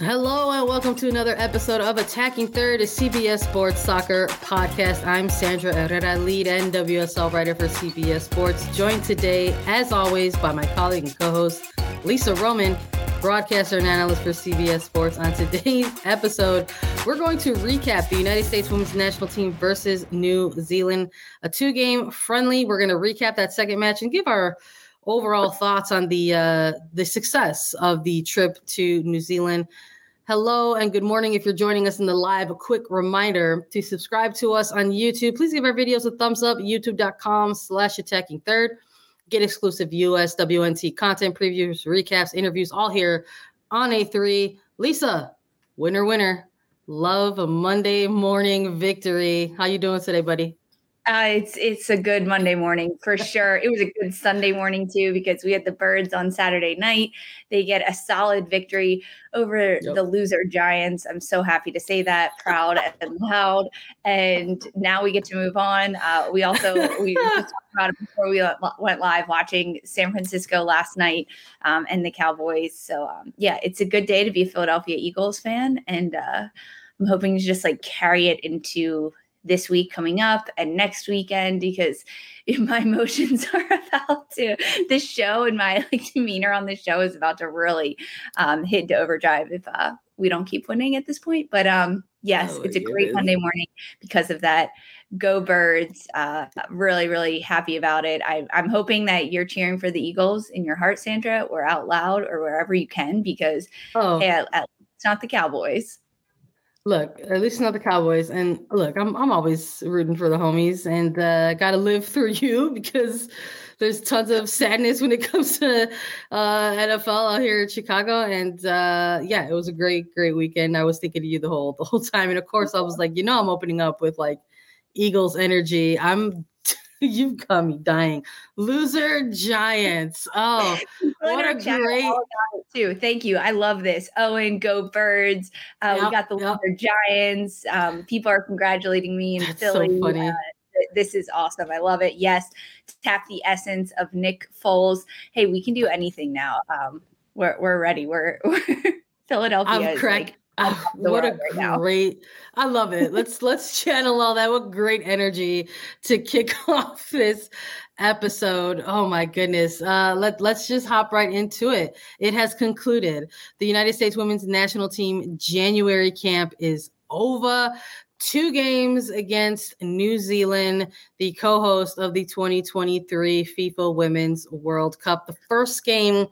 Hello and welcome to another episode of Attacking Third, a CBS Sports Soccer podcast. I'm Sandra Herrera, lead NWSL writer for CBS Sports, joined today, as always, by my colleague and co-host Lisa Roman, broadcaster and analyst for CBS Sports. On today's episode, we're going to recap the United States women's national team versus New Zealand, a two-game friendly. We're going to recap that second match and give our overall thoughts on the uh, the success of the trip to New Zealand. Hello and good morning. If you're joining us in the live, a quick reminder to subscribe to us on YouTube. Please give our videos a thumbs up, youtube.com slash attacking third. Get exclusive US WNT content previews, recaps, interviews, all here on A3. Lisa, winner, winner. Love a Monday morning victory. How you doing today, buddy? Uh, it's it's a good Monday morning for sure. It was a good Sunday morning too because we had the Birds on Saturday night. They get a solid victory over yep. the loser Giants. I'm so happy to say that, proud and loud. And now we get to move on. Uh, we also we talked about it before we went live watching San Francisco last night um, and the Cowboys. So um, yeah, it's a good day to be a Philadelphia Eagles fan, and uh, I'm hoping to just like carry it into this week coming up and next weekend because my emotions are about to this show and my like demeanor on this show is about to really um, hit to overdrive if uh, we don't keep winning at this point. But um, yes, oh, it's a great Monday morning because of that. Go Birds! Uh, really, really happy about it. I, I'm hoping that you're cheering for the Eagles in your heart, Sandra, or out loud, or wherever you can, because oh. hey, at, at, it's not the Cowboys. Look, at least not the Cowboys. And look, I'm I'm always rooting for the homies, and uh, got to live through you because there's tons of sadness when it comes to uh, NFL out here in Chicago. And uh, yeah, it was a great, great weekend. I was thinking of you the whole the whole time, and of course, I was like, you know, I'm opening up with like Eagles energy. I'm You've got me dying. Loser Giants. Oh, what a great too. Thank you. I love this. Owen, go birds. Uh, yep, we got the yep. loser Giants. Um, people are congratulating me in That's Philly. So funny. Uh, this is awesome. I love it. Yes, tap the essence of Nick Foles. Hey, we can do anything now. Um, we're we're ready. We're, we're Philadelphia. I'm. Like, Oh, what a right great i love it. Let's let's channel all that. What great energy to kick off this episode. Oh my goodness. Uh let, let's just hop right into it. It has concluded. The united states women's national team january camp is over two games against New Zealand, the co host of the 2023 FIFA Women's World Cup. The first game,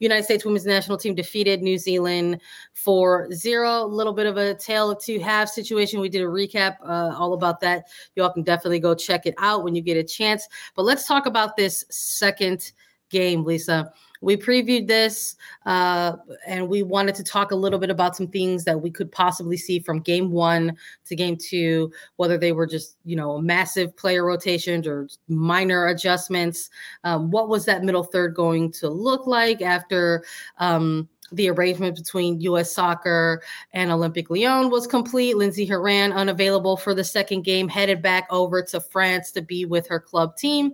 United States women's national team defeated New Zealand for zero. A little bit of a tale of two halves situation. We did a recap uh, all about that. You all can definitely go check it out when you get a chance. But let's talk about this second game, Lisa we previewed this uh, and we wanted to talk a little bit about some things that we could possibly see from game one to game two, whether they were just, you know, massive player rotations or minor adjustments. Um, what was that middle third going to look like after? Um, the arrangement between U.S. Soccer and Olympic Lyon was complete. Lindsay Horan, unavailable for the second game, headed back over to France to be with her club team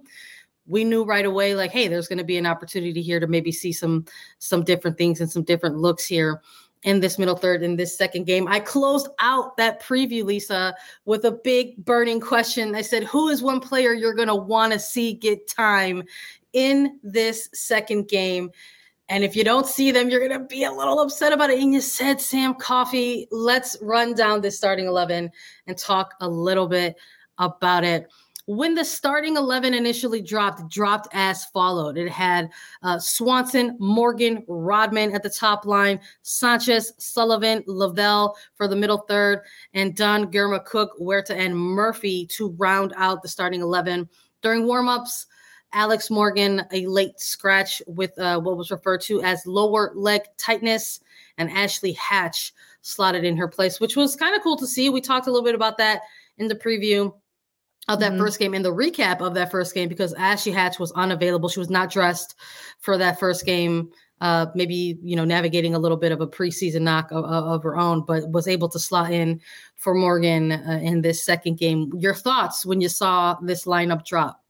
we knew right away like hey there's going to be an opportunity here to maybe see some some different things and some different looks here in this middle third in this second game i closed out that preview lisa with a big burning question i said who is one player you're going to want to see get time in this second game and if you don't see them, you're going to be a little upset about it. And you said Sam Coffey. Let's run down this starting 11 and talk a little bit about it when the starting 11 initially dropped, dropped as followed. It had uh, Swanson, Morgan, Rodman at the top line, Sanchez, Sullivan, Lavelle for the middle third, and Dunn, Girma, Cook, Huerta, and Murphy to round out the starting 11. During warmups, Alex Morgan, a late scratch with uh, what was referred to as lower leg tightness, and Ashley Hatch slotted in her place, which was kind of cool to see. We talked a little bit about that in the preview of that mm-hmm. first game and the recap of that first game because Ashley Hatch was unavailable. She was not dressed for that first game. Uh, maybe you know navigating a little bit of a preseason knock of, of her own, but was able to slot in for Morgan uh, in this second game. Your thoughts when you saw this lineup drop?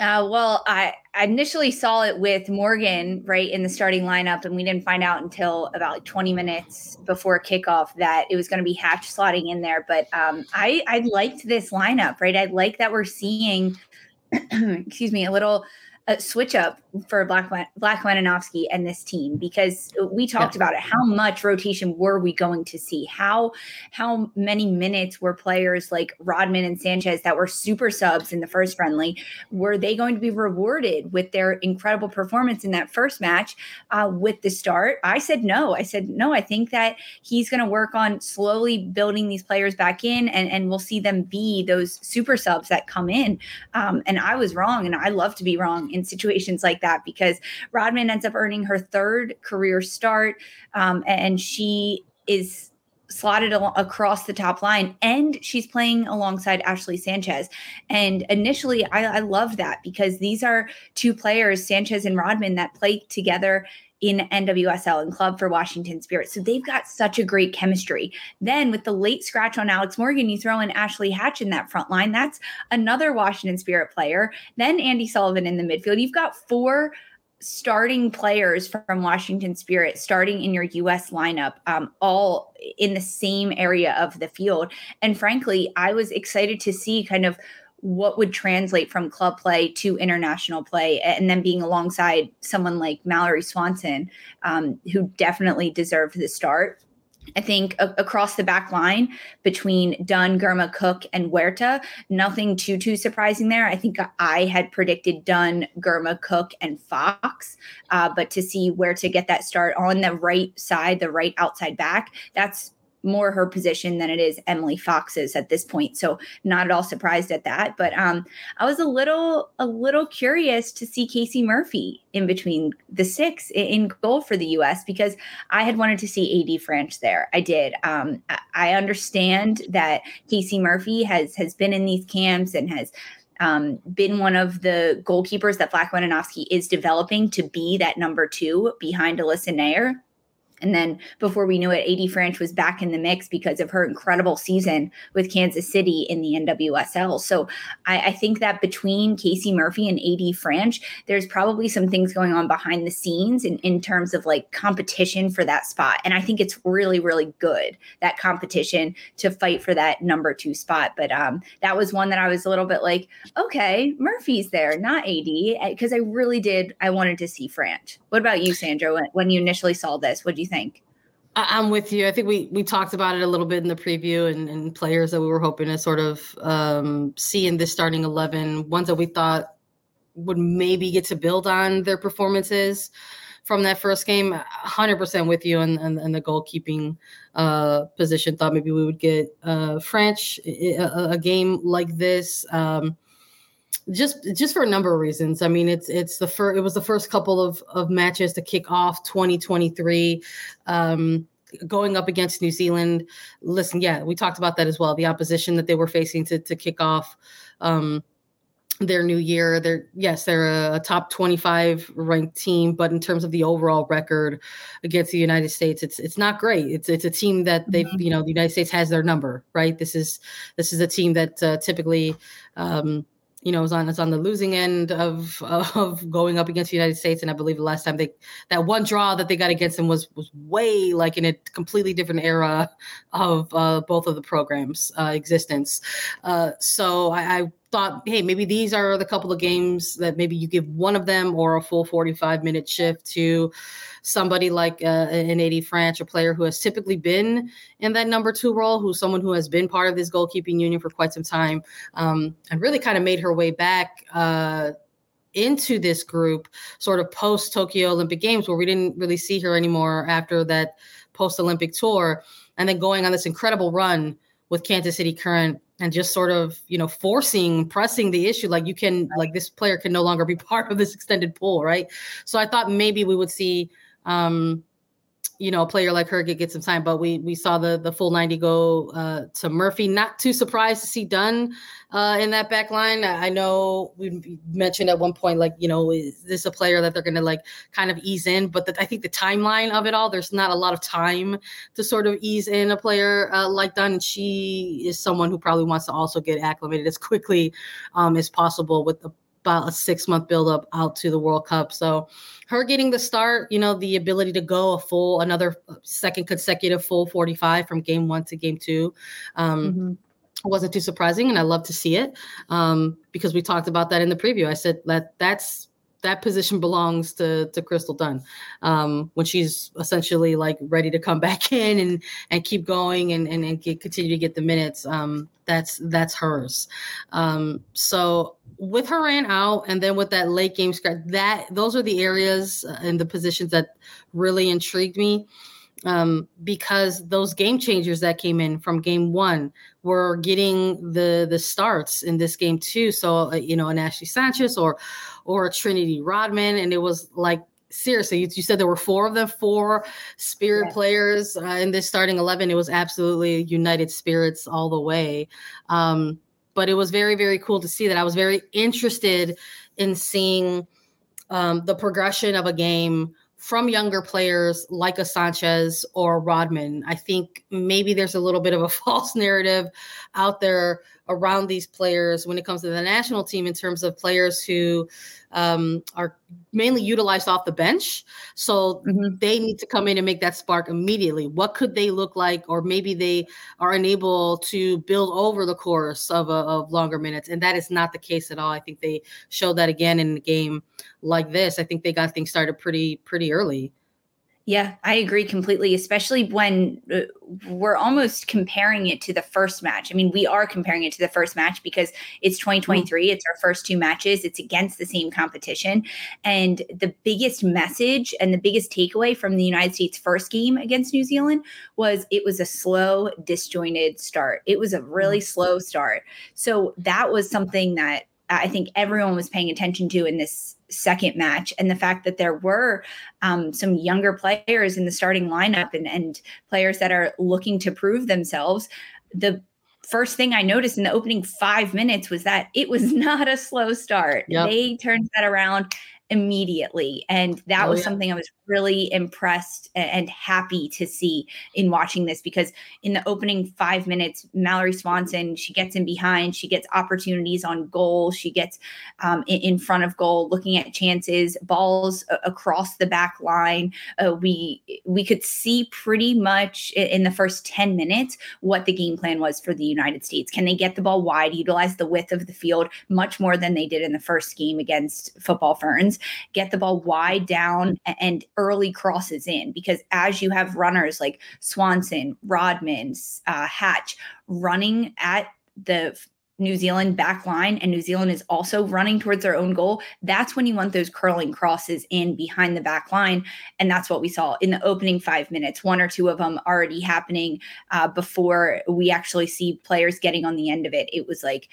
Uh, well, I, I initially saw it with Morgan right in the starting lineup, and we didn't find out until about 20 minutes before kickoff that it was going to be Hatch slotting in there. But um, I I liked this lineup, right? I like that we're seeing, excuse me, a little a switch up for Vlatko Vlatko Andonovski and this team because we talked yeah. about it. How much rotation were we going to see? How how many minutes were players like Rodman and Sanchez that were super subs in the first friendly were they going to be rewarded with their incredible performance in that first match uh, with the start? I said no. I said no. I think that he's going to work on slowly building these players back in, and and we'll see them be those super subs that come in. Um, and I was wrong, and I love to be wrong in situations like that because Rodman ends up earning her third career start, um, and she is slotted al- across the top line and she's playing alongside Ashley Sanchez. And initially, I, I love that because these are two players, Sanchez and Rodman, that play together in NWSL and club for Washington Spirit. So they've got such a great chemistry. Then with the late scratch on Alex Morgan, you throw in Ashley Hatch in that front line. That's another Washington Spirit player. Then Andy Sullivan in the midfield. You've got four starting players from Washington Spirit starting in your US lineup, um, all in the same area of the field. And frankly, I was excited to see kind of what would translate from club play to international play and then being alongside someone like Mallory Swanson, um, who definitely deserved the start. I think a- across the back line between Dunn, Girma, Cook, and Huerta, nothing too too surprising there. I think I had predicted Dunn, Girma, Cook, and Fox, uh, but to see Huerta get that start on the right side, the right outside back, that's more her position than it is Emily Fox's at this point. So not at all surprised at that. But um, I was a little a little curious to see Casey Murphy in between the six in goal for the U.S. because I had wanted to see AD Franch there. I did. Um, I understand that Casey Murphy has has been in these camps and has um, been one of the goalkeepers that Vlatko Andonovski is developing to be that number two behind Alyssa Naeher. And then before we knew it, AD Franch was back in the mix because of her incredible season with Kansas City in the NWSL. So I, I, think that between Casey Murphy and AD Franch, there's probably some things going on behind the scenes in, in terms of like competition for that spot. And I think it's really, really good that competition to fight for that number two spot. But um, that was one that I was a little bit like, okay, Murphy's there, not AD, because I really did. I wanted to see Franch. What about you, Sandra? When, when you initially saw this, what do you think? I'm with you. I think we we talked about it a little bit in the preview and, and players that we were hoping to sort of um, see in this starting eleven, ones that we thought would maybe get to build on their performances from that first game. 100% with you and in, in the goalkeeping uh, position. Thought maybe we would get uh, Franch a, a, game like this. Um, just just for a number of reasons. I mean, it's it's the first it was the first couple of of matches to kick off 2023. Um, going up against New Zealand. Listen, yeah, we talked about that as well. The opposition that they were facing to to kick off um, their new year. They're yes, they're a, a, top 25 ranked team, but in terms of the overall record against the United States, it's it's not great. It's it's a team that they've mm-hmm. you know the United States has their number, right? This is this is a team that uh, typically. Um, you know, is on it's on the losing end of of going up against the United States. And I believe the last time they that one draw that they got against them was was way like in a completely different era of uh, both of the programs' uh, existence. Uh, so I, I thought, hey, maybe these are the couple of games that maybe you give one of them or a full 45 minute shift to somebody like uh, an AD Franch, a player who has typically been in that number two role, who's someone who has been part of this goalkeeping union for quite some time, um, and really kind of made her way back. Uh, into this group sort of post Tokyo Olympic Games, where we didn't really see her anymore after that post Olympic tour, and then going on this incredible run with Kansas City Current and just sort of you know forcing pressing the issue like you can like this player can no longer be part of this extended pool right? So i thought maybe we would see um you know a player like her get, get some time but we we saw the the full 90 go uh to murphy. Not too surprised to see dunn uh in that back line. I know we mentioned at one point like you know is this a player that they're gonna like kind of ease in? But the, i think the timeline of it all there's not a lot of time to sort of ease in a player uh, like dunn. She is someone who probably wants to also get acclimated as quickly um as possible with the about a six month buildup out to the World Cup. So her getting the start, you know, the ability to go a full another second consecutive full 45 from game one to game two. Um, mm-hmm wasn't too surprising and I love to see it um, because we talked about that in the preview. I said that that's that position belongs to to Crystal Dunn um, when she's essentially like ready to come back in and and keep going and and, and get, continue to get the minutes. Um, that's that's hers. Um, so with her ran out and then with that late game scratch, that those are the areas and the positions that really intrigued me um, because those game changers that came in from game one were getting the the starts in this game too. So uh, you know, an Ashley Sanchez or or a Trinity Rodman, and it was like seriously, you, you said there were four of them, four Spirit players uh, in this starting eleven. It was absolutely United Spirits all the way. Um, but it was very very cool to see that. I was very interested in seeing um, the progression of a game from younger players like a Sanchez or Rodman. I think maybe there's a little bit of a false narrative out there around these players when it comes to the national team in terms of players who um, are mainly utilized off the bench. So mm-hmm. they need to come in and make that spark immediately. What could they look like? Or maybe they are unable to build over the course of, a, of longer minutes. And that is not the case at all. I think they showed that again in a game like this. I think they got things started pretty, pretty early. Yeah, I agree completely, especially when uh, we're almost comparing it to the first match. I mean, we are comparing it to the first match because it's 2023, mm-hmm. it's our first two matches, it's against the same competition. And the biggest message and the biggest takeaway from the United States first game against New Zealand was it was a slow, disjointed start. It was a really mm-hmm. slow start. So that was something that I think everyone was paying attention to in this second match and the fact that there were um, some younger players in the starting lineup and, and players that are looking to prove themselves the first thing i noticed in the opening five minutes was that it was not a slow start yep. they turned that around immediately. And that oh, was yeah. something I was really impressed and happy to see in watching this because in the opening five minutes, Mallory Swanson, she gets in behind, she gets opportunities on goal, she gets um, in, front of goal, looking at chances, balls across the back line. Uh, we we could see pretty much in the first 10 minutes what the game plan was for the United States. Can they get the ball wide, utilize the width of the field much more than they did in the first game against Football Ferns? get the ball wide down and early crosses in because as you have runners like Swanson, Rodman, uh, Hatch running at the New Zealand back line and New Zealand is also running towards their own goal, that's when you want those curling crosses in behind the back line. And that's what we saw in the opening five minutes, one or two of them already happening uh, before we actually see players getting on the end of it. It was like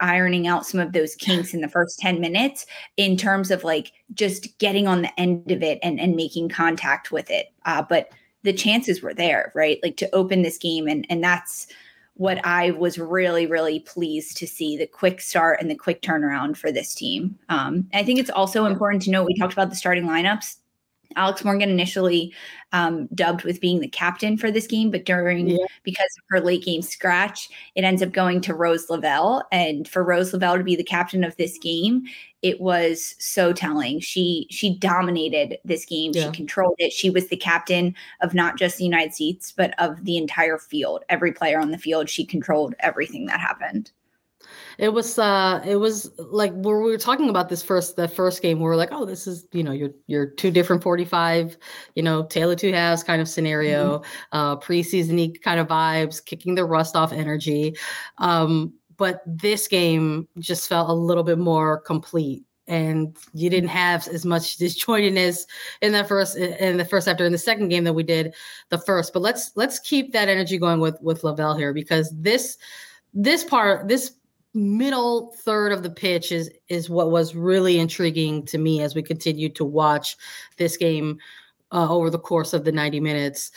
ironing out some of those kinks in the first 10 minutes in terms of like just getting on the end of it and, and making contact with it. Uh, but the chances were there, right? Like to open this game. And, and that's, what I was really, really pleased to see the quick start and the quick turnaround for this team. Um, I think it's also important to note we talked about the starting lineups. Alex Morgan initially um, dubbed with being the captain for this game, but during yeah. because of her late game scratch, it ends up going to Rose Lavelle. And for Rose Lavelle to be the captain of this game, it was so telling. She she dominated this game. Yeah. She controlled it. She was the captain of not just the United States, but of the entire field. Every player on the field, she controlled everything that happened. It was uh it was like where we were talking about this first the first game we were like, oh, this is you know your your two different 45, you know, Taylor two halves kind of scenario, mm-hmm. uh preseason kind of vibes, kicking the rust off energy. Um, but this game just felt a little bit more complete and you didn't have as much disjointedness in that first in the first after in the second game that we did the first but let's let's keep that energy going with with lavelle here because this this part this middle third of the pitch is is what was really intriguing to me as we continued to watch this game uh, over the course of the 90 minutes.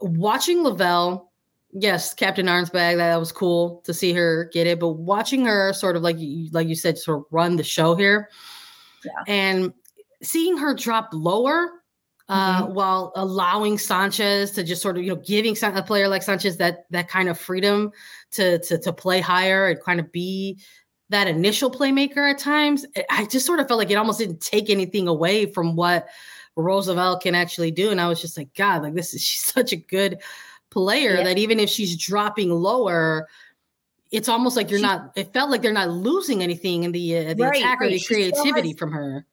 Watching Lavelle, yes, Captain Arnsbag, that was cool to see her get it, but watching her sort of like like you said, sort of run the show here, yeah. and seeing her drop lower uh, mm-hmm. while allowing Sanchez to just sort of you know giving a player like Sanchez that that kind of freedom to to to play higher and kind of be that initial playmaker at times. I just sort of felt like it almost didn't take anything away from what Rose Lavelle can actually do, and I was just like, God, like this is she's such a good player yeah. that even if she's dropping lower. It's almost like you're she, not. It felt like they're not losing anything in the uh, the right, attack or right. the creativity has, from her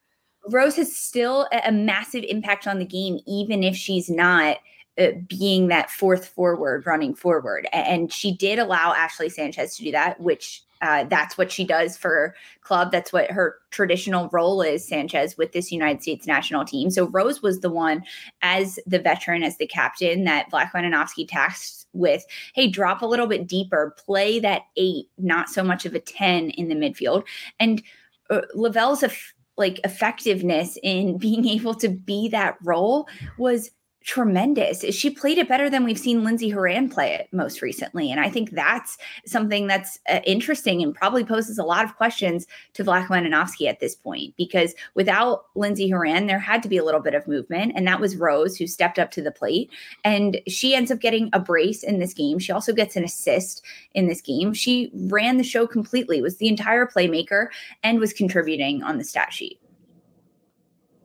Rose has still a, a massive impact on the game, even if she's not uh, being that fourth forward running forward. And she did allow Ashley Sanchez to do that, which uh, that's what she does for club. That's what her traditional role is, Sanchez, with this United States national team. So Rose was the one, as the veteran, as the captain, that Vlatko Andonovski tasked with, hey, drop a little bit deeper, play that eight, not so much of a 10 in the midfield. And uh, Lavelle's a f- like effectiveness in being able to be that role was tremendous. She played it better than we've seen Lindsay Horan play it most recently. And I think that's something that's uh, interesting and probably poses a lot of questions to Vlatko Andonovski at this point, because without Lindsay Horan, there had to be a little bit of movement. And that was Rose who stepped up to the plate. And she ends up getting a brace in this game. She also gets an assist in this game. She ran the show completely, was the entire playmaker, and was contributing on the stat sheet.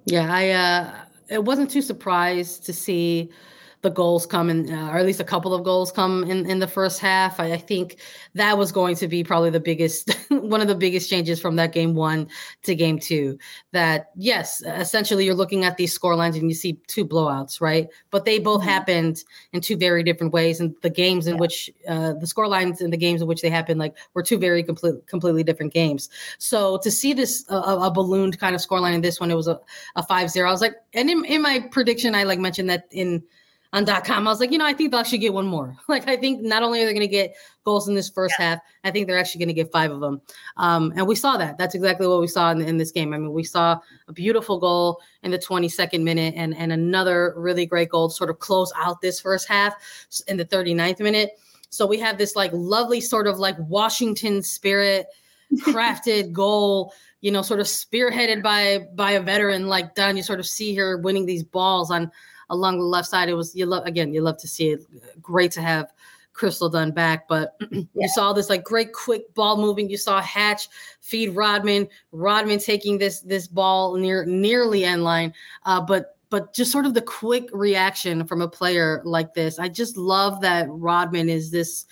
Yeah, I uh it wasn't too surprised to see the goals come in, uh, or at least a couple of goals come in in the first half. I, I think that was going to be probably the biggest, one of the biggest changes from that game one to game two. That yes, essentially you're looking at these score lines and you see two blowouts, right? But they both mm-hmm. happened in two very different ways, and the games in yeah. which uh, the score lines and the games in which they happened, like were two very complete, completely different games. So to see this uh, a ballooned kind of score line in this one, it was a, a five zero. I was like, and in, in my prediction, I like mentioned that in on .com. I was like, you know, I think they'll actually get one more. Like, I think not only are they going to get goals in this first yeah. half, I think they're actually going to get five of them. Um, and we saw that. That's exactly what we saw in, in, this game. I mean, we saw a beautiful goal in the 22nd minute and, and another really great goal to sort of close out this first half in the 39th minute. So we have this like lovely sort of like Washington spirit crafted goal you know, sort of spearheaded by by a veteran like Dunn. You sort of see her winning these balls on along the left side. It was you love again, you love to see it. Great to have Crystal Dunn back, but yeah. you saw this like great quick ball moving. You saw Hatch feed Rodman, Rodman taking this this ball near nearly end line, uh, but but just sort of the quick reaction from a player like this. I just love that Rodman is this.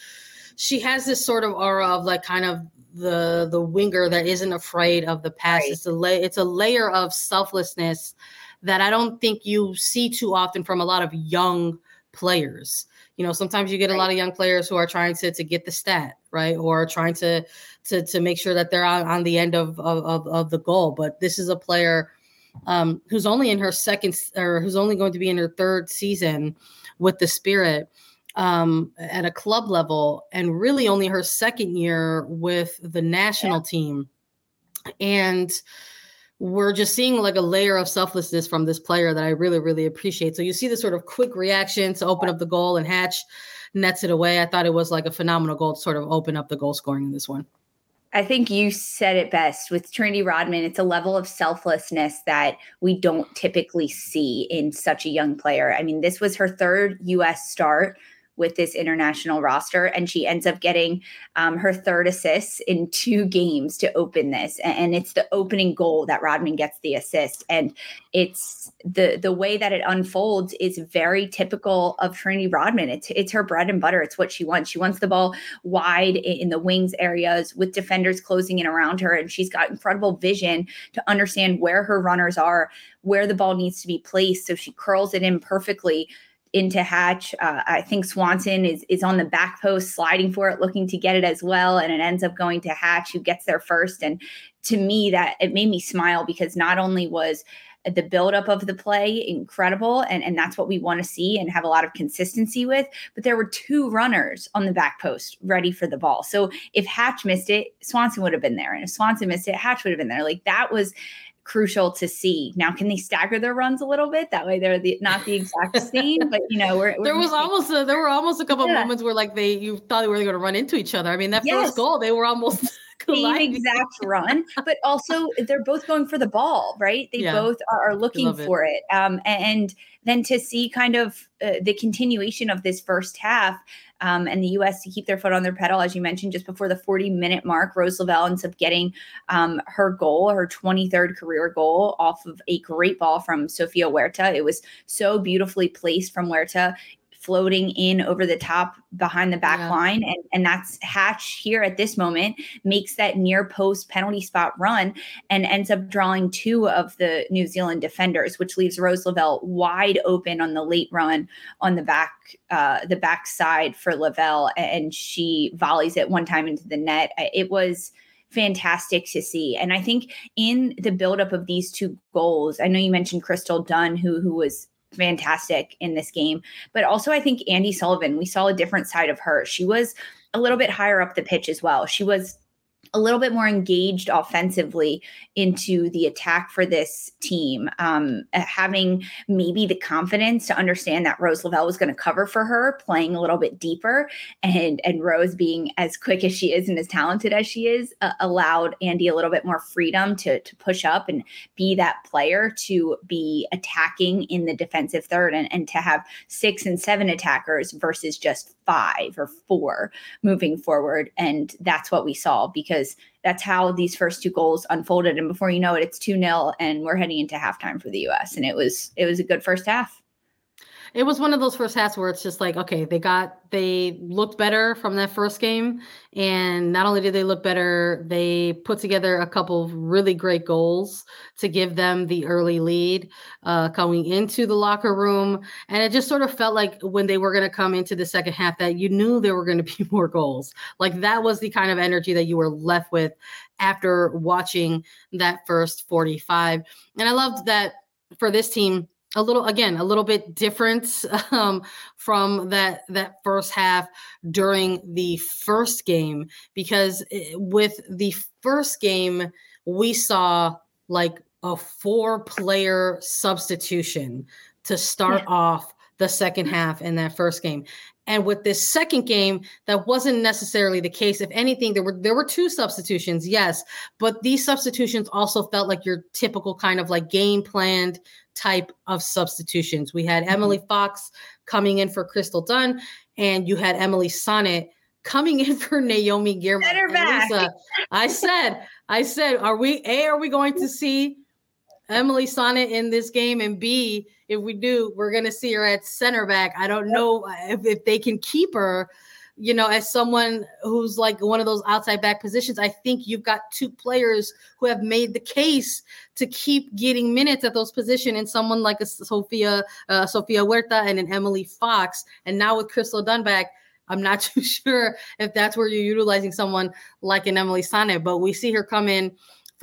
She has this sort of aura of like kind of the the winger that isn't afraid of the pass. Right. It's a la- it's a layer of selflessness that I don't think you see too often from a lot of young players. You know, sometimes you get a lot of young players who are trying to to get the stat right, or trying to to to make sure that they're on, on the end of, of of the goal. But this is a player um, who's only in her second or who's only going to be in her third season with the Spirit um, at a club level, and really only her second year with the national yeah. team, and we're just seeing like a layer of selflessness from this player that I really, really appreciate. So you see the sort of quick reaction to open up the goal and Hatch nets it away. I thought it was like a phenomenal goal to sort of open up the goal scoring in this one. I think you said it best with Trinity Rodman. It's a level of selflessness that we don't typically see in such a young player. I mean, this was her third US start with this international roster. And she ends up getting um, her third assist in two games to open this. And it's the opening goal that Rodman gets the assist. And it's the the way that it unfolds is very typical of Trinity Rodman. It's it's her bread and butter. It's what she wants. She wants the ball wide in the wings areas with defenders closing in around her. And she's got incredible vision to understand where her runners are, where the ball needs to be placed. So she curls it in perfectly into Hatch. Uh, I think Swanson is is on the back post, sliding for it, looking to get it as well, and it ends up going to Hatch, who gets there first. And to me, that it made me smile because not only was the buildup of the play incredible and, and that's what we want to see and have a lot of consistency with but there were two runners on the back post ready for the ball so if hatch missed it swanson would have been there and if swanson missed it hatch would have been there like that was crucial to see. Now, can they stagger their runs a little bit? That way, they're the, not the exact same, but you know, we're, we're there was almost a, there were almost a couple yeah. moments where like they you thought they were going to run into each other. I mean, that yes. first goal, they were almost. Same exact run, but also they're both going for the ball, right? They yeah. both are, are looking for it. it. Um, and then to see kind of uh, the continuation of this first half, um, and the U.S. to keep their foot on their pedal, as you mentioned, just before the 40 minute mark. Rose Lavelle ends up getting um, her goal, her 23rd career goal, off of a great ball from Sofia Huerta. It was so beautifully placed from Huerta floating in over the top behind the back yeah. line. And, and that's Hatch here at this moment makes that near post penalty spot run and ends up drawing two of the New Zealand defenders, which leaves Rose Lavelle wide open on the late run on the back uh, the back side for Lavelle. And she volleys it one time into the net. It was fantastic to see. And I think in the buildup of these two goals, I know you mentioned Crystal Dunn, who who was fantastic in this game. But also, I think Andy Sullivan, we saw a different side of her. She was a little bit higher up the pitch as well. She was a little bit more engaged offensively into the attack for this team, um, having maybe the confidence to understand that Rose Lavelle was going to cover for her, playing a little bit deeper, and and Rose being as quick as she is and as talented as she is, uh, allowed Andy a little bit more freedom to to push up and be that player to be attacking in the defensive third and, and to have six and seven attackers versus just five or four moving forward. And that's what we saw because that's how these first two goals unfolded. And before you know it, it's 2 0 and we're heading into halftime for the US. And it was it was a good first half it was one of those first halves where it's just like, okay, they got they looked better from that first game, and not only did they look better, they put together a couple of really great goals to give them the early lead uh, coming into the locker room, and it just sort of felt like when they were going to come into the second half that you knew there were going to be more goals. Like that was the kind of energy that you were left with after watching that first 45, and I loved that for this team a little again a little bit different um, from that that first half during the first game because eh, with the first game we saw like a four player substitution to start yeah. off the second half in that first game and with this second game, that wasn't necessarily the case. If anything, there were there were two substitutions, yes, but these substitutions also felt like your typical kind of like game planned type of substitutions. We had mm-hmm. Emily Fox coming in for Crystal Dunn, and you had Emily Sonnett coming in for Naomi Girma. Lisa, I said, I said, are we A, are we going to see Emily Sonnett in this game? And B, if we do, we're gonna see her at center back. I don't know if, if they can keep her you know, as someone who's like one of those outside back positions, I think you've got two players who have made the case to keep getting minutes at those positions, and someone like a Sofia uh, Sofia Huerta and an Emily Fox, and now with Crystal Dunn back. I'm not too sure if that's where you're utilizing someone like an Emily Sonnett, but we see her come in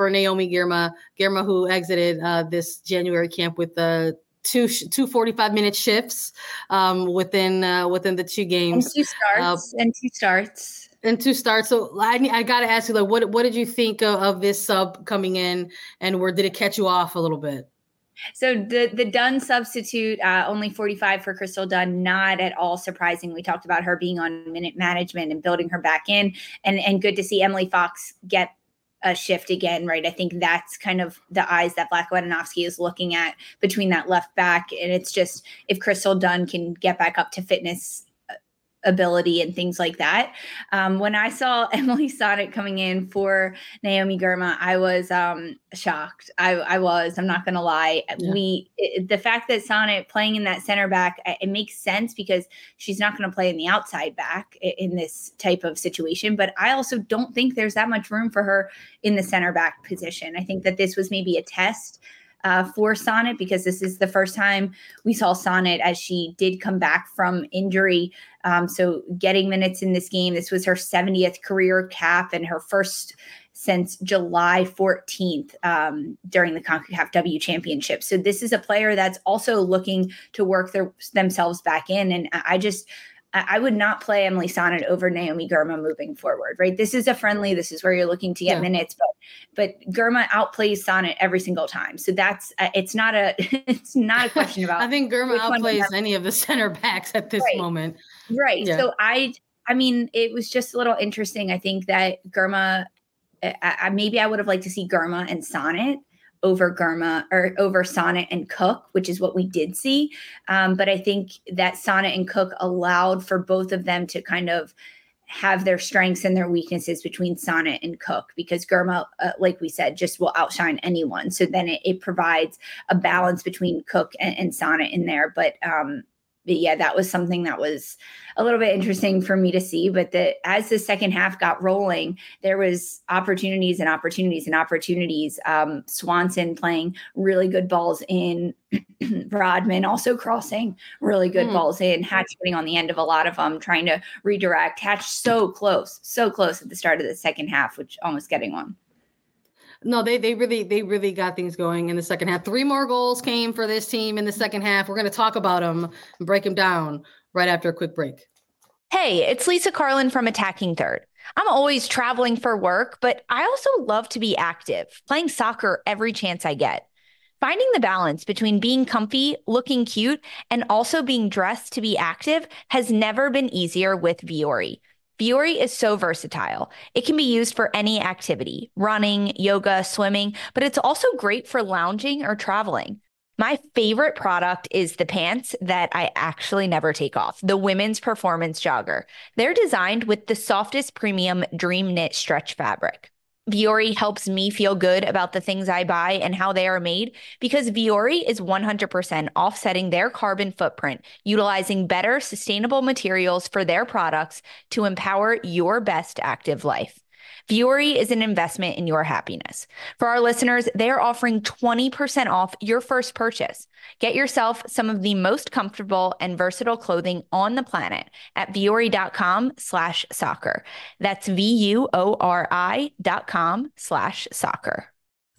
for Naomi Girma, Girma who exited uh, this January camp with the two two 45 minute shifts um, within uh, within the two games. And two starts. Uh, and two starts. And two starts. So I I got to ask you, like, what what did you think of, of this sub coming in, and where did it catch you off a little bit? So the the Dunn substitute, uh, only 45 for Crystal Dunn, not at all surprising. We talked about her being on minute management and building her back in, and and good to see Emily Fox get a shift again, right? I think that's kind of the eyes that Vlatko Andonovski is looking at between that left back. And it's just if Crystal Dunn can get back up to fitness ability and things like that. Um, when I saw Emily Sonnett coming in for Naomi Girma, I was um, shocked. I, I, was. I'm not going to lie. Yeah. We it, the fact that Sonnett playing in that center back it makes sense because she's not going to play in the outside back in this type of situation. But I also don't think there's that much room for her in the center back position. I think that this was maybe a test uh, for Sonnett because this is the first time we saw Sonnett as she did come back from injury. Um, so getting minutes in this game, this was her 70th career cap and her first since July 14th um, during the CONCACAF W Championship. So this is a player that's also looking to work their, themselves back in. And I just, I would not play Emily Sonnett over Naomi Girma moving forward, right? This is a friendly. This is where you're looking to get yeah. minutes, but but Girma outplays Sonnett every single time. So that's uh, it's not a it's not a question about. I think Girma outplays any of the center backs at this right. moment. Right. Yeah. So I I mean it was just a little interesting. I think that Girma I, I, maybe I would have liked to see Girma and Sonnett over Girma or over Sonnett and Cook, which is what we did see. Um, but I think that Sonnett and Cook allowed for both of them to kind of have their strengths and their weaknesses between Sonnett and Cook because Girma, uh, like we said, just will outshine anyone. So then it, it provides a balance between Cook and, and Sonnett in there. But um, but yeah, that was something that was a little bit interesting for me to see. But that as the second half got rolling, there was opportunities and opportunities and opportunities. Um, Swanson playing really good balls in, Rodman also crossing really good mm. balls in, Hatch getting on the end of a lot of them, trying to redirect. Hatch so close, so close at the start of the second half, which almost getting one. No, they they really they really got things going in the second half. Three more goals came for this team in the second half. We're going to talk about them and break them down right after a quick break. Hey, it's Lisa Carlin from Attacking Third. I'm always traveling for work, but I also love to be active, playing soccer every chance I get. Finding the balance between being comfy, looking cute, and also being dressed to be active has never been easier with Vuori. Vuori is so versatile. It can be used for any activity, running, yoga, swimming, but it's also great for lounging or traveling. My favorite product is the pants that I actually never take off, the women's performance jogger. They're designed with the softest premium dream knit stretch fabric. Vuori helps me feel good about the things I buy and how they are made because Vuori is 100% offsetting their carbon footprint, utilizing better sustainable materials for their products to empower your best active life. Vuori is an investment in your happiness. For our listeners, they are offering 20% off your first purchase. Get yourself some of the most comfortable and versatile clothing on the planet at vuori.com slash soccer. That's V-U-O-R-I dot com slash soccer.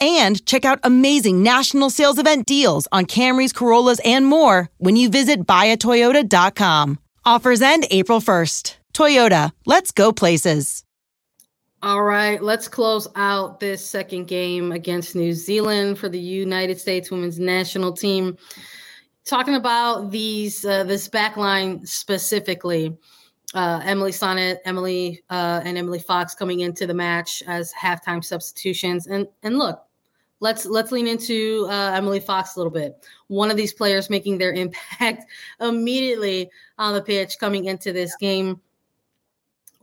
And check out amazing national sales event deals on Camrys, Corollas, and more when you visit buyatoyota.com. Offers end April 1st. Toyota, let's go places. All right, let's close out this second game against New Zealand for the United States women's national team. Talking about these uh, this backline specifically uh, Emily Sonnett, Emily uh, and Emily Fox coming into the match as halftime substitutions. And and look, let's let's lean into uh, Emily Fox a little bit. One of these players making their impact immediately on the pitch coming into this game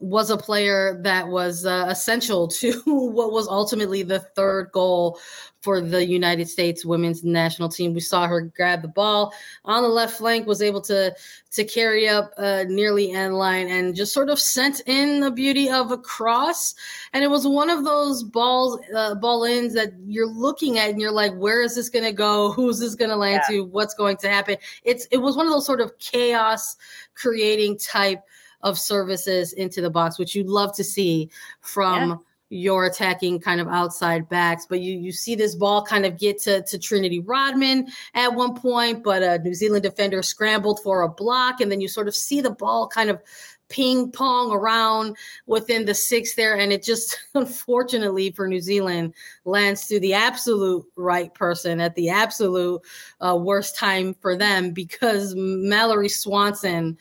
was a player that was uh, essential to what was ultimately the third goal for the United States women's national team. We saw her grab the ball on the left flank, was able to to carry up uh, nearly end line, and just sort of sent in the beauty of a cross. And it was one of those balls, uh, ball ins that you're looking at, and you're like, "Where is this going to go? Who's this going to land yeah. to? What's going to happen?" It's it was one of those sort of chaos creating type of services into the box, which you'd love to see from yeah. Your attacking kind of outside backs. But you you see this ball kind of get to, to Trinity Rodman at one point, but a New Zealand defender scrambled for a block, and then you sort of see the ball kind of ping pong around within the six there. And it just, unfortunately for New Zealand, lands to the absolute right person at the absolute uh, worst time for them because Mallory Swanson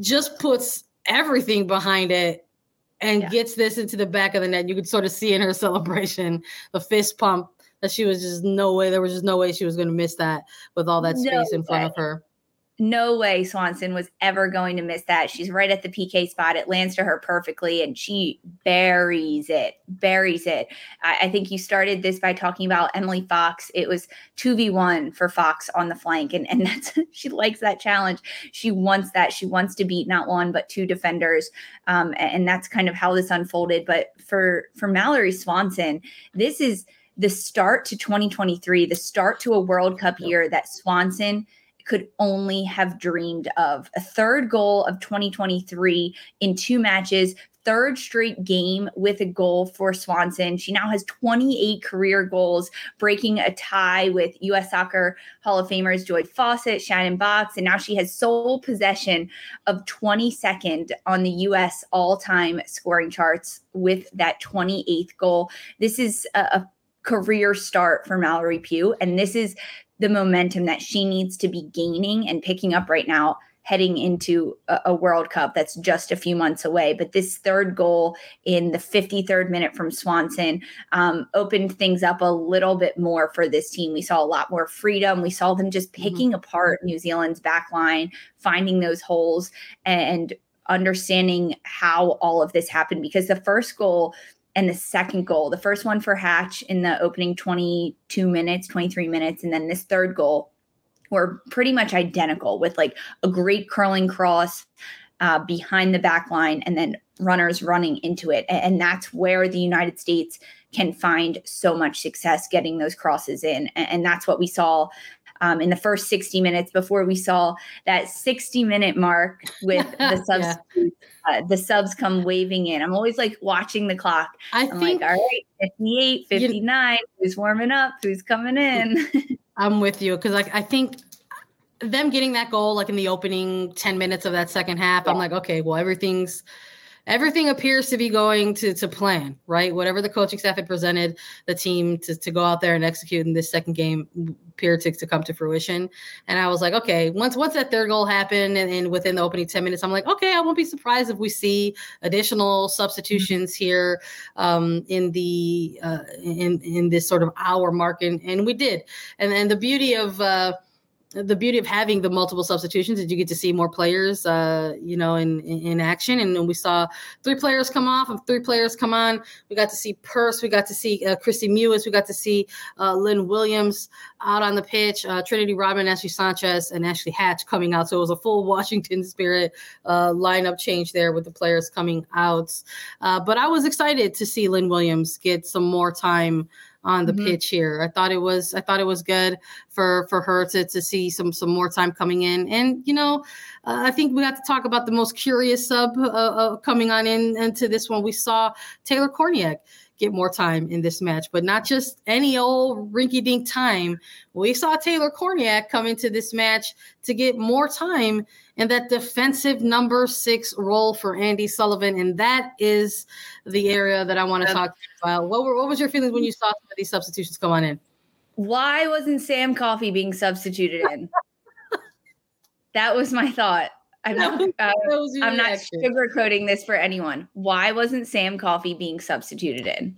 just puts everything behind it and yeah. gets this into the back of the net. You could sort of see in her celebration the fist pump that she was just no way. There was just no way she was going to miss that with all that space no in front of her no way Swanson was ever going to miss that. She's right at the PK spot. It lands to her perfectly and she buries it, buries it. I, I, think you started this by talking about Emily Fox. It was 2v1 for Fox on the flank. And, and that's, she likes that challenge. She wants that. She wants to beat not one, but two defenders. Um, and that's kind of how this unfolded. But for, for Mallory Swanson, this is the start to 2023, the start to a World Cup year that Swanson – could only have dreamed of. A third goal of 2023 in two matches, third straight game with a goal for Swanson. She now has 28 career goals, breaking a tie with U.S. Soccer Hall of Famers Joy Fawcett, Shannon Boxx, and now she has sole possession of 22nd on the U.S. all-time scoring charts with that 28th goal. This is a, a career start for Mallory Pugh, and this is the momentum that she needs to be gaining and picking up right now heading into a, a, World Cup that's just a few months away. But this third goal in the 53rd minute from Swanson um, opened things up a little bit more for this team. We saw a lot more freedom. We saw them just mm-hmm. picking mm-hmm. apart New Zealand's back line, finding those holes, and understanding how all of this happened because the first goal and the second goal, the first one for Hatch in the opening 22 minutes, 23 minutes, and then this third goal were pretty much identical with like a great curling cross uh, behind the back line and then runners running into it. And, that's where the United States can find so much success getting those crosses in. And that's what we saw um, in the first 60 minutes before we saw that 60 minute mark with the subs yeah. uh, the subs come waving in. I'm always like watching the clock. I am think like, all right, 58, 59, you, who's warming up, who's coming in. I'm with you because like I think them getting that goal like in the opening 10 minutes of that second half, yeah. I'm like, okay, well, everything's everything appears to be going to to plan, right? Whatever the coaching staff had presented the team to, to go out there and execute in this second game appeared to, to come to fruition. And I was like, okay, once once that third goal happened and, and within the opening 10 minutes, I'm like, okay, I won't be surprised if we see additional substitutions mm-hmm. here um, in the uh, in in this sort of hour mark. And, and we did. And and the beauty of uh the beauty of having the multiple substitutions is you get to see more players, uh, you know, in, in, action. And we saw three players come off and three players come on. We got to see Purce, we got to see uh, Kristie Mewis, we got to see uh, Lynn Williams out on the pitch, uh, Trinity Rodman, Ashley Sanchez, and Ashley Hatch coming out. So it was a full Washington Spirit uh, lineup change there with the players coming out. Uh, but I was excited to see Lynn Williams get some more time on the mm-hmm. pitch here. I thought it was I thought it was good for for her to to see some some more time coming in. And you know, uh, I think we got to talk about the most curious sub uh, uh, coming on in into this one. We saw Taylor Kornieck get more time in this match, but not just any old rinky dink time. We saw Taylor Kornieck come into this match to get more time in that defensive number six role for Andi Sullivan. And that is the area that I want to talk about. What, were, what was your feelings when you saw some of these substitutions come on in? Why wasn't Sam Coffey being substituted in? that was my thought. I'm not, uh, I'm not sugarcoating this for anyone. Why wasn't Sam Coffey being substituted in?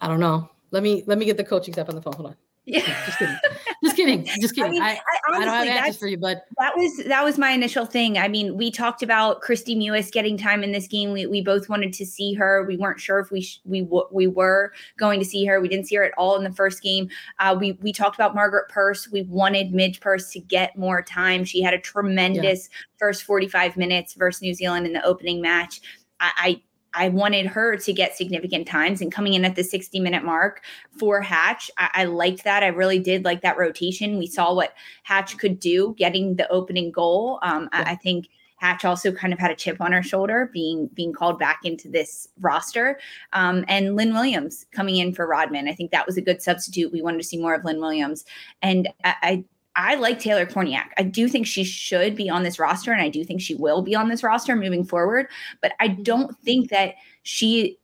I don't know. Let me let me get the coaching staff on the phone. Hold on. Yeah. Just kidding. Just kidding. Just kidding. I, mean, I, I, honestly, I don't have answers for you, but that was that was my initial thing. I mean, we talked about Kristie Mewis getting time in this game. We, we both wanted to see her. We weren't sure if we sh- we w- we were going to see her. We didn't see her at all in the first game. Uh, we we talked about Margaret Purce. We wanted Midge Purce to get more time. She had a tremendous yeah. first 45 minutes versus New Zealand in the opening match. I, I wanted her to get significant times and coming in at the 60 minute mark for Hatch. I, I, liked that. I really did like that rotation. We saw what Hatch could do getting the opening goal. Um, yeah. I, I, think Hatch also kind of had a chip on her shoulder being being called back into this roster. Um, and Lynn Williams coming in for Rodman. I think that was a good substitute. We wanted to see more of Lynn Williams. And I, I I like Taylor Kornieck. I do think she should be on this roster, and I do think she will be on this roster moving forward. But I mm-hmm. don't think that she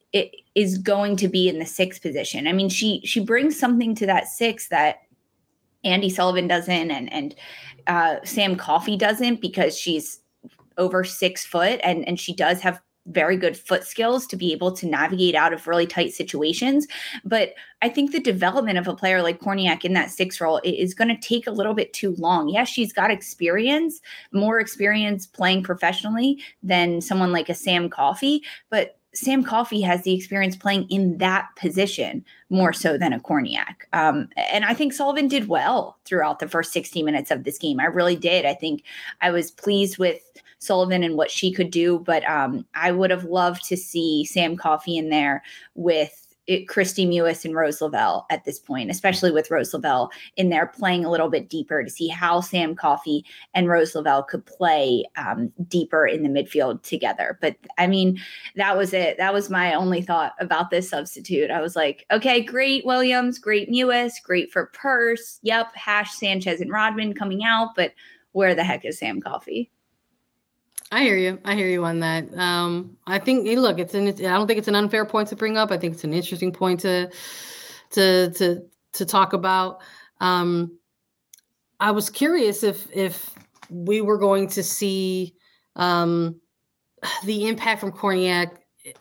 is going to be in the sixth position. I mean, she she brings something to that six that Andi Sullivan doesn't, and and uh, Sam Coffey doesn't because she's over six foot, and and she does have very good foot skills to be able to navigate out of really tight situations. But I think the development of a player like Kornieck in that six role is going to take a little bit too long. Yes, she's got experience, more experience playing professionally than someone like a Sam Coffey, but Sam Coffey has the experience playing in that position more so than a Kornieck. Um, and I think Sullivan did well throughout the first 60 minutes of this game. I really did. I think I was pleased with Sullivan and what she could do. But um, I would have loved to see Sam Coffey in there with it, Kristie Mewis and Rose Lavelle at this point, especially with Rose Lavelle in there playing a little bit deeper to see how Sam Coffey and Rose Lavelle could play um, deeper in the midfield together. But I mean, that was it. That was my only thought about this substitute. I was like, okay, great Williams, great Mewis, great for Purce. Yep, Hatch Sanchez and Rodman coming out, but where the heck is Sam Coffey? I hear you. I hear you on that. Um, I think hey, look, it's an. It's, I don't think it's an unfair point to bring up. I think it's an interesting point to to to to talk about. Um, I was curious if if we were going to see um, the impact from Kornieck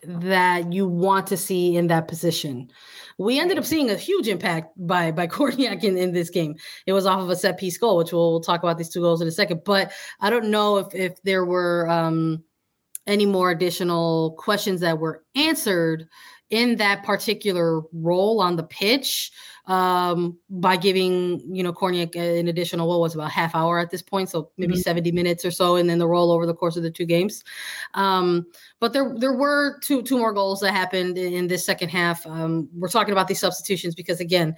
that you want to see in that position. We ended up seeing a huge impact by by Kornieck in, in this game. It was off of a set piece goal, which we'll, we'll talk about these two goals in a second. But I don't know if if there were um, any more additional questions that were answered in that particular role on the pitch um, by giving you know Kornieck an additional what was about half hour at this point, so maybe mm-hmm. 70 minutes or so, and then the roll over the course of the two games. Um, but there there were two two more goals that happened in this second half. Um, we're talking about these substitutions because again,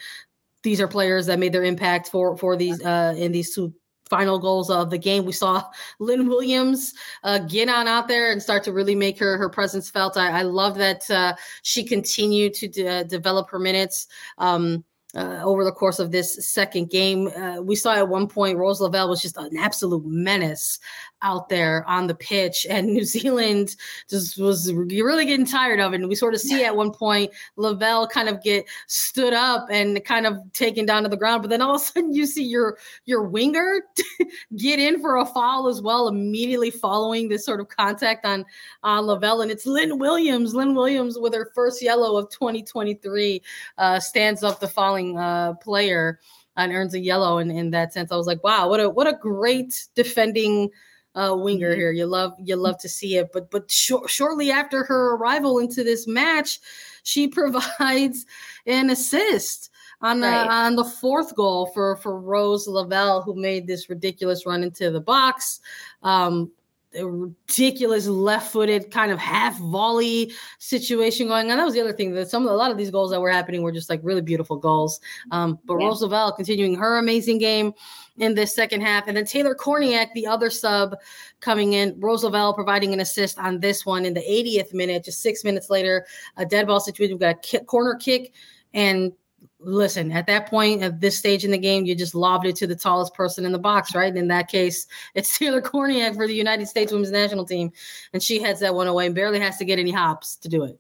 these are players that made their impact for for these uh, in these two final goals of the game. We saw Lynn Williams uh, get on out there and start to really make her her presence felt. I, I love that uh, she continued to de- develop her minutes. Um, uh, over the course of this second game. Uh, we saw at one point Rose Lavelle was just an absolute menace out there on the pitch, and New Zealand just was really getting tired of it. And we sort of see at one point Lavelle kind of get stood up and kind of taken down to the ground, but then all of a sudden you see your your winger get in for a foul as well, immediately following this sort of contact on on Lavelle, and it's Lynn Williams. Lynn Williams with her first yellow of 2023 uh, stands up the falling uh, player and earns a yellow in, in that sense. I was like, wow, what a what a great defending uh, winger mm-hmm. here. You love you love to see it. But but sh- shortly after her arrival into this match, she provides an assist on the right. on the fourth goal for for Rose Lavelle, who made this ridiculous run into the box. Um, ridiculous left-footed kind of half volley situation going on. That was the other thing that some of a lot of these goals that were happening were just like really beautiful goals. Um, but yeah. Rose Lavelle continuing her amazing game in this second half, and then Taylor Kornieck, the other sub, coming in. Rose Lavelle providing an assist on this one in the 80th minute. Just six minutes later, a dead ball situation. We've got a kick, corner kick, and listen, at that point, at this stage in the game, you just lobbed it to the tallest person in the box, right? And in that case, it's Taylor Kornieck for the United States women's national team. And she heads that one away and barely has to get any hops to do it.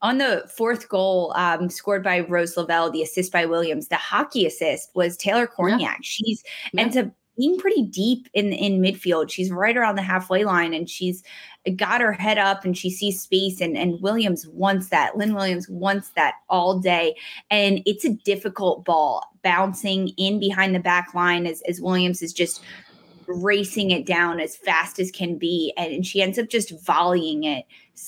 On the fourth goal, um, scored by Rose Lavelle, the assist by Williams, the hockey assist was Taylor Kornieck. Yeah. She's yeah. ends up being pretty deep in in midfield. She's right around the halfway line, and she's got her head up, and she sees space. And and Williams wants that. Lynn Williams wants that all day, and it's a difficult ball bouncing in behind the back line as as Williams is just racing it down as fast as can be, and she ends up just volleying it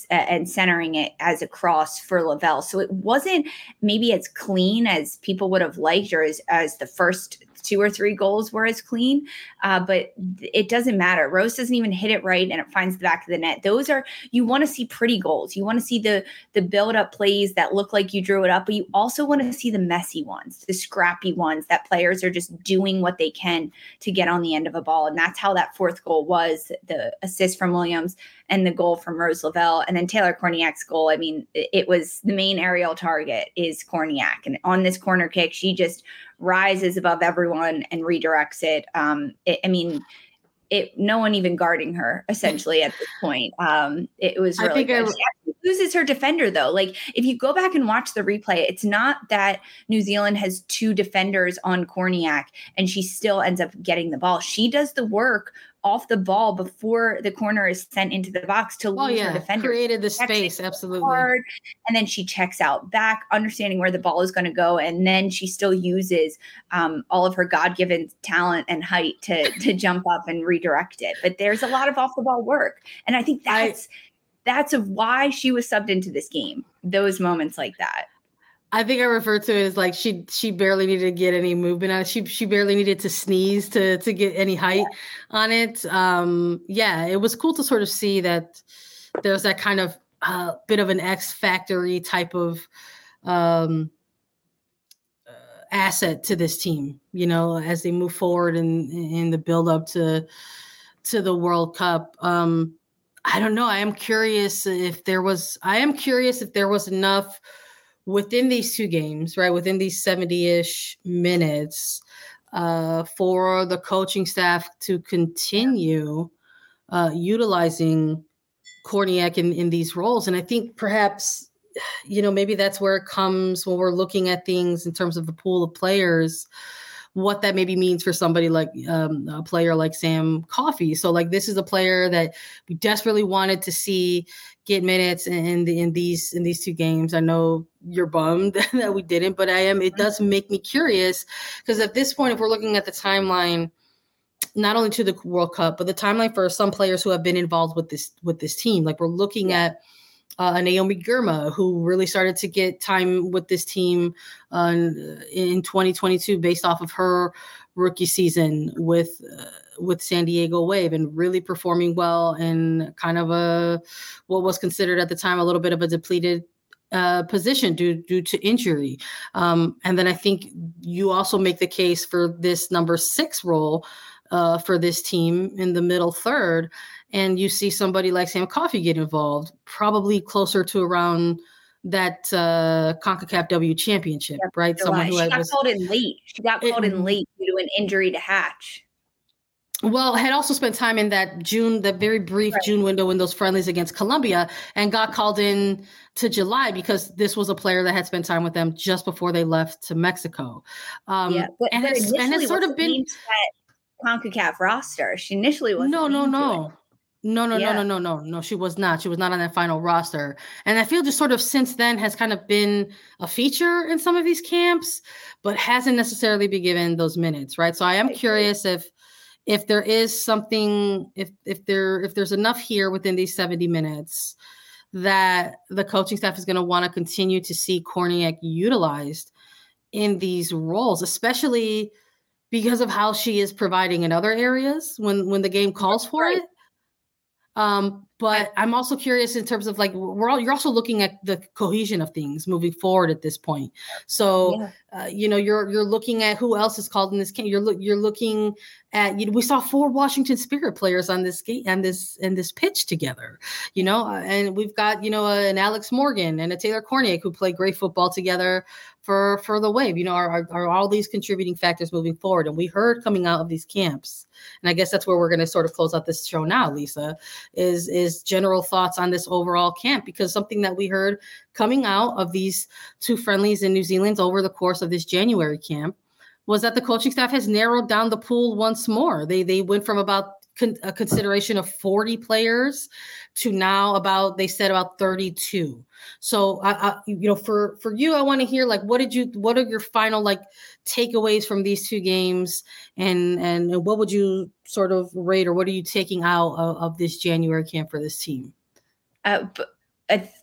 and centering it as a cross for Lavelle. So it wasn't maybe as clean as people would have liked or as, as the first two or three goals were as clean. Uh, but it doesn't matter. Rose doesn't even hit it right and it finds the back of the net. Those are you want to see pretty goals. You want to see the the build up plays that look like you drew it up, but you also want to see the messy ones, the scrappy ones that players are just doing what they can to get on the end of a ball. And that's how that fourth goal was the assist from Williams and the goal from Rose Lavelle. And then Taylor Kornieck's goal. I mean, it was the main aerial target is Kornieck. And on this corner kick, she just rises above everyone and redirects it. Um, it, I mean, it no one even guarding her essentially at this point. Um, it was really I think good. I, she loses her defender though. Like if you go back and watch the replay, it's not that New Zealand has two defenders on Kornieck and she still ends up getting the ball. She does the work off the ball before the corner is sent into the box to lose oh, yeah. her defender. Created the space, absolutely. Hard, and then she checks out back, understanding where the ball is going to go, and then she still uses um, all of her God-given talent and height to to jump up and redirect it. But there's a lot of off the ball work, and I think that's I, that's of why she was subbed into this game. Those moments like that. I think I refer to it as like she she barely needed to get any movement on it. She she barely needed to sneeze to to get any height yeah. on it. Um, yeah, it was cool to sort of see that there's that kind of uh, bit of an X factory type of um, uh, asset to this team. You know, as they move forward in in the build up to to the World Cup. Um, I don't know. I am curious if there was. I am curious if there was enough within these two games, right, within these 70 ish minutes, uh, for the coaching staff to continue uh, utilizing Kornieck in, in these roles. And I think perhaps, you know, maybe that's where it comes when we're looking at things in terms of the pool of players what that maybe means for somebody like um, a player like Sam Coffey. So like this is a player that we desperately wanted to see get minutes in the, in these in these two games. I know you're bummed that we didn't, but I am. It does make me curious because at this point, if we're looking at the timeline, not only to the World Cup, but the timeline for some players who have been involved with this with this team, like we're looking at uh, Naomi Girma, who really started to get time with this team uh, in 2022 based off of her rookie season with uh, with San Diego Wave and really performing well in kind of a what was considered at the time a little bit of a depleted uh, position due due to injury. Um, and then I think you also make the case for this number six role uh, for this team in the middle third and you see somebody like Sam Coffey get involved, probably closer to around that uh CONCACAF W championship, right? Someone who she got was, called in late. She got called it, in late due to an injury to Hatch. Well, had also spent time in that June, that very brief right. June window in those friendlies against Colombia, and got called in to July because this was a player that had spent time with them just before they left to Mexico. Um, yeah, but, and, it's, and sort of been CONCACAF roster. She initially was no, no, no. No, no, yeah. no, no, no, no, no. She was not. She was not on that final roster. And I feel just sort of since then has kind of been a feature in some of these camps, but hasn't necessarily been given those minutes, right? So I am curious if if there is something, if if there if there's enough here within these 70 minutes that the coaching staff is going to want to continue to see Kornieck utilized in these roles, especially because of how she is providing in other areas when when the game calls for right. it Um, but I'm also curious in terms of like we're all you're also looking at the cohesion of things moving forward at this point. So yeah. uh, you know you're you're looking at who else is called in this game. You're look you're looking at you know we saw four Washington Spirit players on this game on this in this pitch together. You know, uh, and we've got you know uh, an Alex Morgan and a Taylor Kornieck who play great football together for for the wave. You know, are, are, are all these contributing factors moving forward? And we heard coming out of these camps, and I guess that's where we're going to sort of close out this show now. Lisa is is general thoughts on this overall camp because something that we heard coming out of these two friendlies in New Zealand over the course of this January camp was that the coaching staff has narrowed down the pool once more. They they went from about con- a consideration of 40 players to now about they said about 32 so I, I, you know for for you i want to hear like what did you what are your final like takeaways from these two games? And and what would you sort of rate or what are you taking out of, of this january camp for this team? Uh,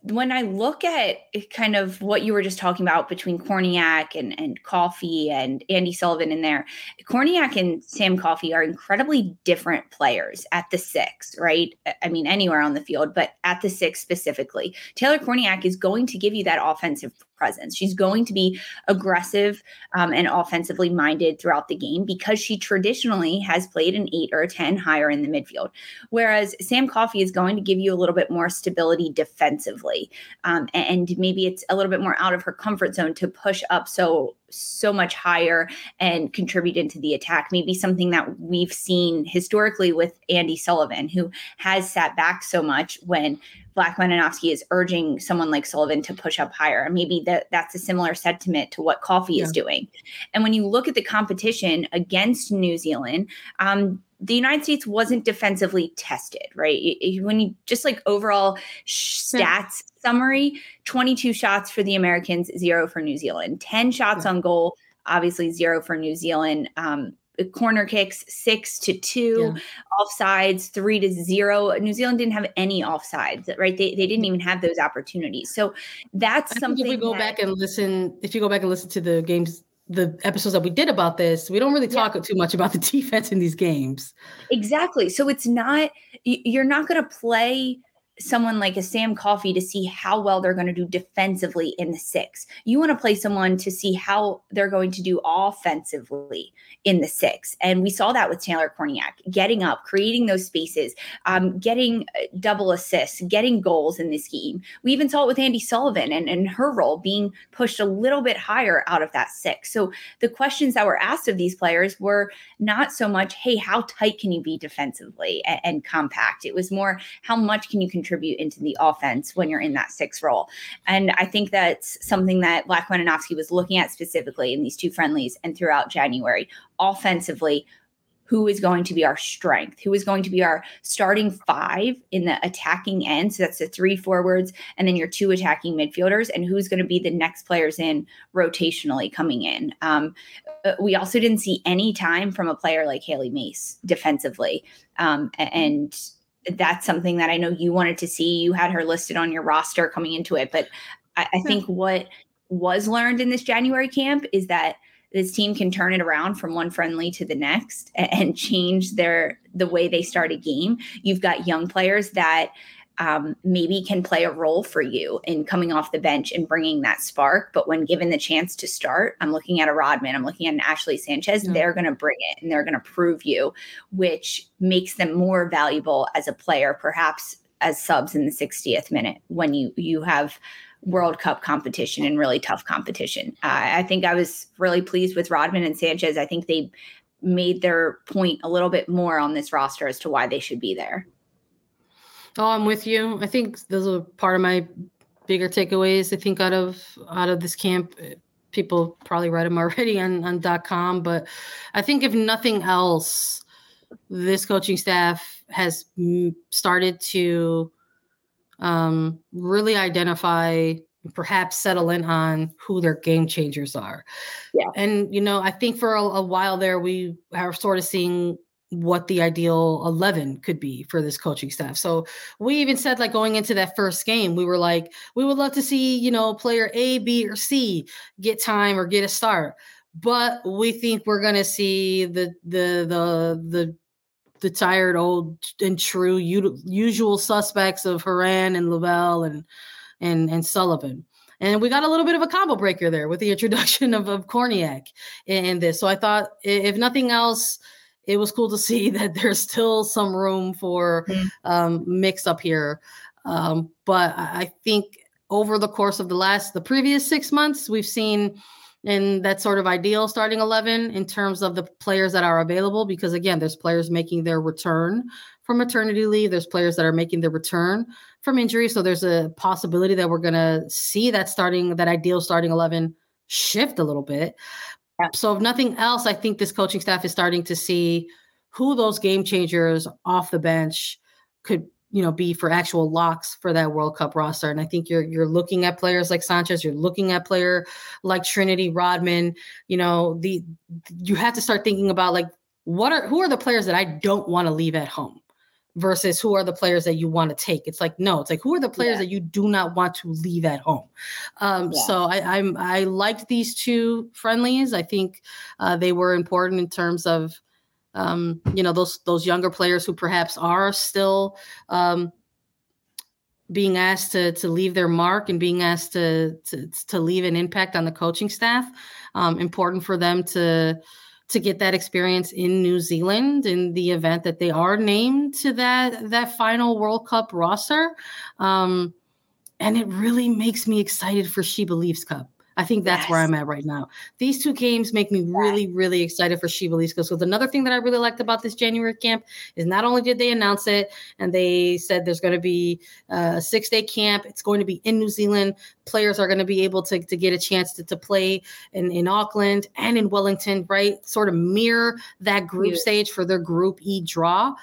when I look at kind of what you were just talking about between Kornieck and, and Coffey and Andi Sullivan in there, Kornieck and Sam Coffey are incredibly different players at the six, right? I mean, anywhere on the field, but at the six specifically. Taylor Kornieck is going to give you that offensive presence. She's going to be aggressive um, and offensively minded throughout the game because she traditionally has played an eight or a 10 higher in the midfield. Whereas Sam Coffey is going to give you a little bit more stability defensively. Um, and maybe it's a little bit more out of her comfort zone to push up so so much higher and contribute into the attack. Maybe something that we've seen historically with Andi Sullivan, who has sat back so much when Vlatko Andonovski is urging someone like Sullivan to push up higher. And maybe that, that's a similar sentiment to what Coffey yeah. is doing. And when you look at the competition against New Zealand, um, the United States wasn't defensively tested, right? When you just like overall stats summary 22 shots for the Americans, zero for New Zealand, 10 shots yeah. on goal, obviously zero for New Zealand. Um, corner kicks six to two, yeah. offsides three to zero. New Zealand didn't have any offsides, right? They, they didn't even have those opportunities. So that's I something. If we go that, back and listen, if you go back and listen to the games the episodes that we did about this, we don't really talk yeah. too much about the defense in these games. Exactly. So it's not you're not going to play someone like a Sam Coffey to see how well they're going to do defensively in the six. You want to play someone to see how they're going to do offensively in the six. And we saw that with Taylor Kornieck, getting up, creating those spaces, um, getting uh, double assists, getting goals in this game. We even saw it with Andi Sullivan and, and her role being pushed a little bit higher out of that six. So the questions that were asked of these players were not so much, hey, how tight can you be defensively and, and compact? It was more, how much can you control contribute into the offense when you're in that six role. And I think that's something that Andonovski was looking at specifically in these two friendlies and throughout January. Offensively, who is going to be our strength, who is going to be our starting five in the attacking end. So that's the three forwards and then your two attacking midfielders, and who's going to be the next players in rotationally coming in. Um, uh, we also didn't see any time from a player like Hailie Mace defensively. Um, and that's something that I know you wanted to see. You had her listed on your roster coming into it, but I, I hmm. think what was learned in this January camp is that this team can turn it around from one friendly to the next and change their the way they start a game. You've got young players that um, maybe can play a role for you in coming off the bench and bringing that spark. But when given the chance to start, I'm looking at a Rodman, I'm looking at an Ashley Sanchez, mm-hmm. they're going to bring it and they're going to prove you, which makes them more valuable as a player, perhaps as subs in the 60th minute when you you have World Cup competition and really tough competition. Uh, I think I was really pleased with Rodman and Sanchez. I think they made their point a little bit more on this roster as to why they should be there. Oh, I'm with you. I think those are part of my bigger takeaways. I think out of out of this camp, people probably read them already on on .com, but I think if nothing else, this coaching staff has started to um, really identify perhaps settle in on who their game changers are. Yeah. And you know, I think for a, a while there we are sort of seeing what the ideal 11 could be for this coaching staff. So we even said like going into that first game, we were like, we would love to see, you know, player A, B, or C get time or get a start. But we think we're gonna see the the the the the tired old and true usual suspects of Horan and Lavelle and and and Sullivan. And we got a little bit of a combo breaker there with the introduction of, of Kornieck in this. So I thought, if nothing else, it was cool to see that there's still some room for mm-hmm. um, mix up here. Um, but I think over the course of the last, the previous six months, we've seen in that sort of ideal starting 11 in terms of the players that are available because again there's players making their return from maternity leave there's players that are making their return from injury so there's a possibility that we're going to see that starting that ideal starting 11 shift a little bit so if nothing else i think this coaching staff is starting to see who those game changers off the bench could you know be for actual locks for that World Cup roster. And I think you're you're looking at players like Sanchez, you're looking at player like Trinity Rodman. You know the you have to start thinking about like what are who are the players that I don't want to leave at home versus who are the players that you want to take. It's like no, it's like who are the players yeah. that you do not want to leave at home. Um, yeah. So I, I'm I liked these two friendlies. I think uh, they were important in terms of um, you know those those younger players who perhaps are still um, being asked to to leave their mark and being asked to to, to leave an impact on the coaching staff. Um, important for them to to get that experience in New Zealand in the event that they are named to that that final World Cup roster. Um, and it really makes me excited for She Believes Cup. I think that's yes. where I'm at right now. These two games make me really, really excited for Believes. Because another thing that I really liked about this January camp is not only did they announce it and they said there's going to be a six day camp, it's going to be in New Zealand. Players are going to be able to, to get a chance to, to play in, in Auckland and in Wellington, right? Sort of mirror that group yeah. stage for their Group E draw.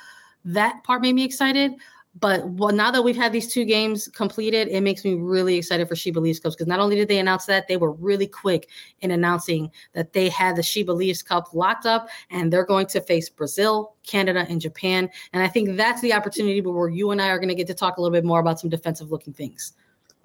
That part made me excited. But well, now that we've had these two games completed, it makes me really excited for She Believes Cups because not only did they announce that, they were really quick in announcing that they had the She Believes Cup locked up and they're going to face Brazil, Canada, and Japan. And I think that's the opportunity where you and I are going to get to talk a little bit more about some defensive looking things.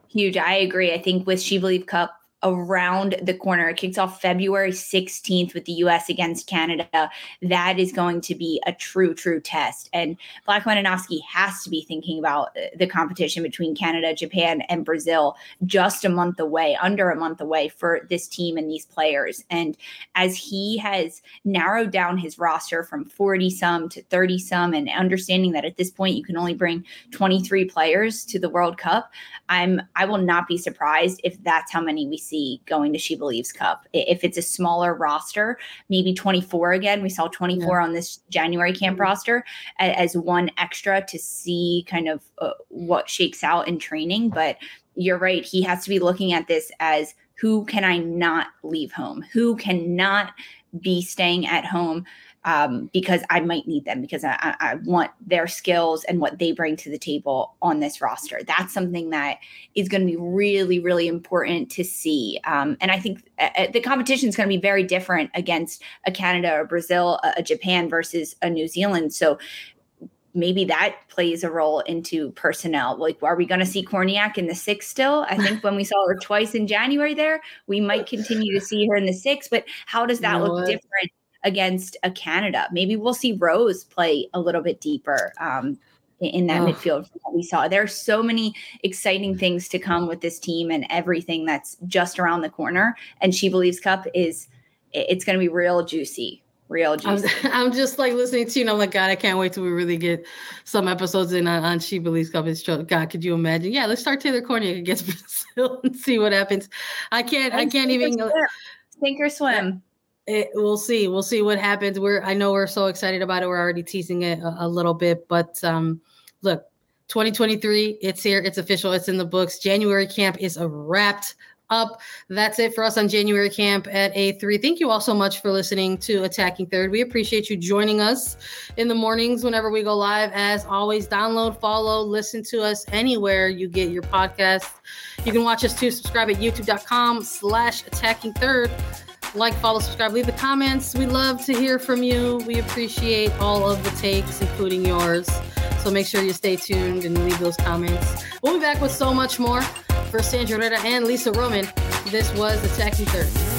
Huge. I agree. I think with She Believe Cup, around the corner. It kicks off February 16th with the US against Canada. That is going to be a true, true test. And Vlatko Andonovski has to be thinking about uh, the competition between Canada, Japan, and Brazil just a month away, under a month away for this team and these players. And as he has narrowed down his roster from 40 some to 30 some, and understanding that at this point you can only bring 23 players to the World Cup, I'm I will not be surprised if that's how many we see going to She Believes Cup. If it's a smaller roster, maybe 24 again. We saw 24 yeah. on this January camp mm-hmm. roster as one extra to see kind of uh, what shakes out in training. But you're right. He has to be looking at this as who can I not leave home? Who cannot be staying at home um, because I might need them because I, I, want their skills and what they bring to the table on this roster. That's something that is going to be really, really important to see. Um, and I think uh, uh the competition is going to be very different against a Canada or Brazil, a, a Japan versus a New Zealand. So maybe that plays a role into personnel. Like, are we going to see Kornieck in the six still? I think when we saw her twice in January there, we might continue to see her in the six, but how does that you know look what? different against a Canada. Maybe we'll see Rose play a little bit deeper um, in that oh. midfield we saw. There are so many exciting things to come with this team and everything that's just around the corner. And She Believes Cup is it's going to be real juicy. Real juicy. I'm, I'm, just like listening to you, and I'm like, God, I can't wait till we really get some episodes in on, on She Believes Cup. It's God, could you imagine? Yeah, let's start Taylor Kornieck against Brazil and see what happens. I can't, and I can't even. Sink or swim it, we'll see. We'll see what happens. We're I know we're so excited about it. We're already teasing it a, a little bit, but um, look, 2023, it's here. It's official. It's in the books. January camp is wrapped up. That's it for us on January camp at A3. Thank you all so much for listening to Attacking Third. We appreciate you joining us in the mornings whenever we go live. As always, download, follow, listen to us anywhere you get your podcast. You can watch us too. Subscribe at youtube.com slash attacking third like, follow, subscribe, leave the comments. We love to hear from you. We appreciate all of the takes, including yours. So make sure you stay tuned and leave those comments. We'll be back with so much more. For Sandra Herrera and Lisa Roman, this was the Attacking Third.